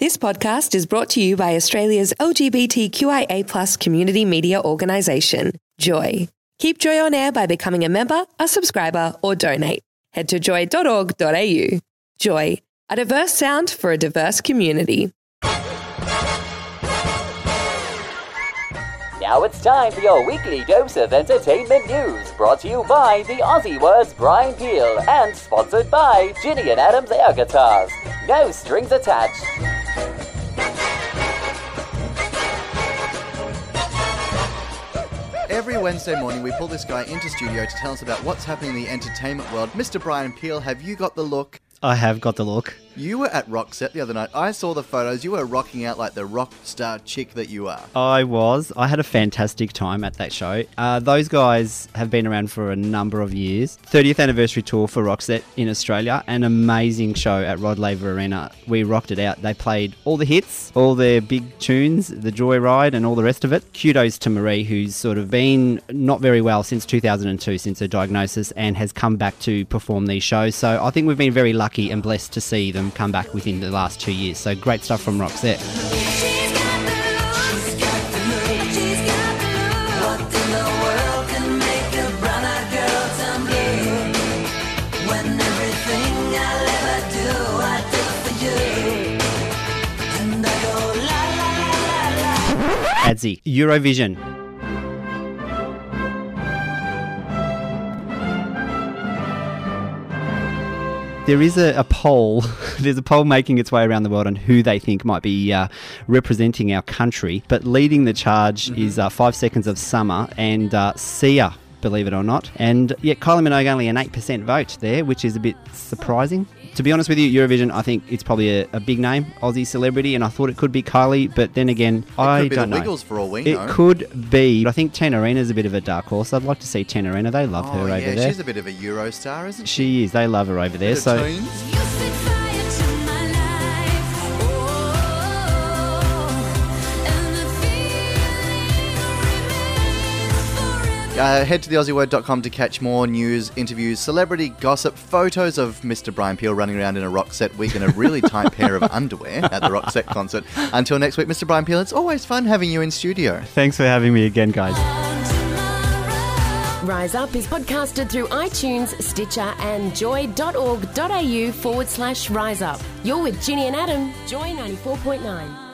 This podcast is brought to you by Australia's LGBTQIA community media organisation, Joy. Keep Joy on air by becoming a member, a subscriber, or donate. Head to joy.org.au. Joy, a diverse sound for a diverse community. Now it's time for your weekly dose of entertainment news, brought to you by the Aussie Word's Brian Peel and sponsored by Ginny and Adams Air Guitars. No strings attached. Every Wednesday morning, we pull this guy into studio to tell us about what's happening in the entertainment world. Mr. Brian Peel, have you got the look? I have got the look. You were at Roxette the other night. I saw the photos. You were rocking out like the rock star chick that you are. I was. I had a fantastic time at that show. Uh, those guys have been around for a number of years. 30th anniversary tour for Roxette in Australia. An amazing show at Rod Laver Arena. We rocked it out. They played all the hits, all their big tunes, the Joyride, and all the rest of it. Kudos to Marie, who's sort of been not very well since 2002, since her diagnosis, and has come back to perform these shows. So I think we've been very lucky and blessed to see them come back within the last two years. So great stuff from Roxette. Eurovision. There is a, a, poll. There's a poll making its way around the world on who they think might be uh, representing our country. But leading the charge mm-hmm. is uh, Five Seconds of Summer and uh, Sia, believe it or not. And yet Kylie Minogue only an 8% vote there, which is a bit surprising to be honest with you, Eurovision, I think it's probably a, a, big name Aussie celebrity, and I thought it could be Kylie, but then again, it I could be don't the know. Wiggles for all we it know. could be. I think is a bit of a dark horse. I'd like to see Tina Arena. They love oh, her yeah, over there. She's a bit of a Euro star, isn't she? She is. They love her over there. So. Uh, head to theaussieword.com to catch more news, interviews, celebrity gossip, photos of Mr. Brian Peel running around in a Roxette wig in a really tight pair of underwear at the Roxette concert. Until next week, Mr. Brian Peel, it's always fun having you in studio. Thanks for having me again, guys. Rise Up is podcasted through iTunes, Stitcher, and joy.org.au forward slash rise up. You're with Ginny and Adam, Joy 94.9.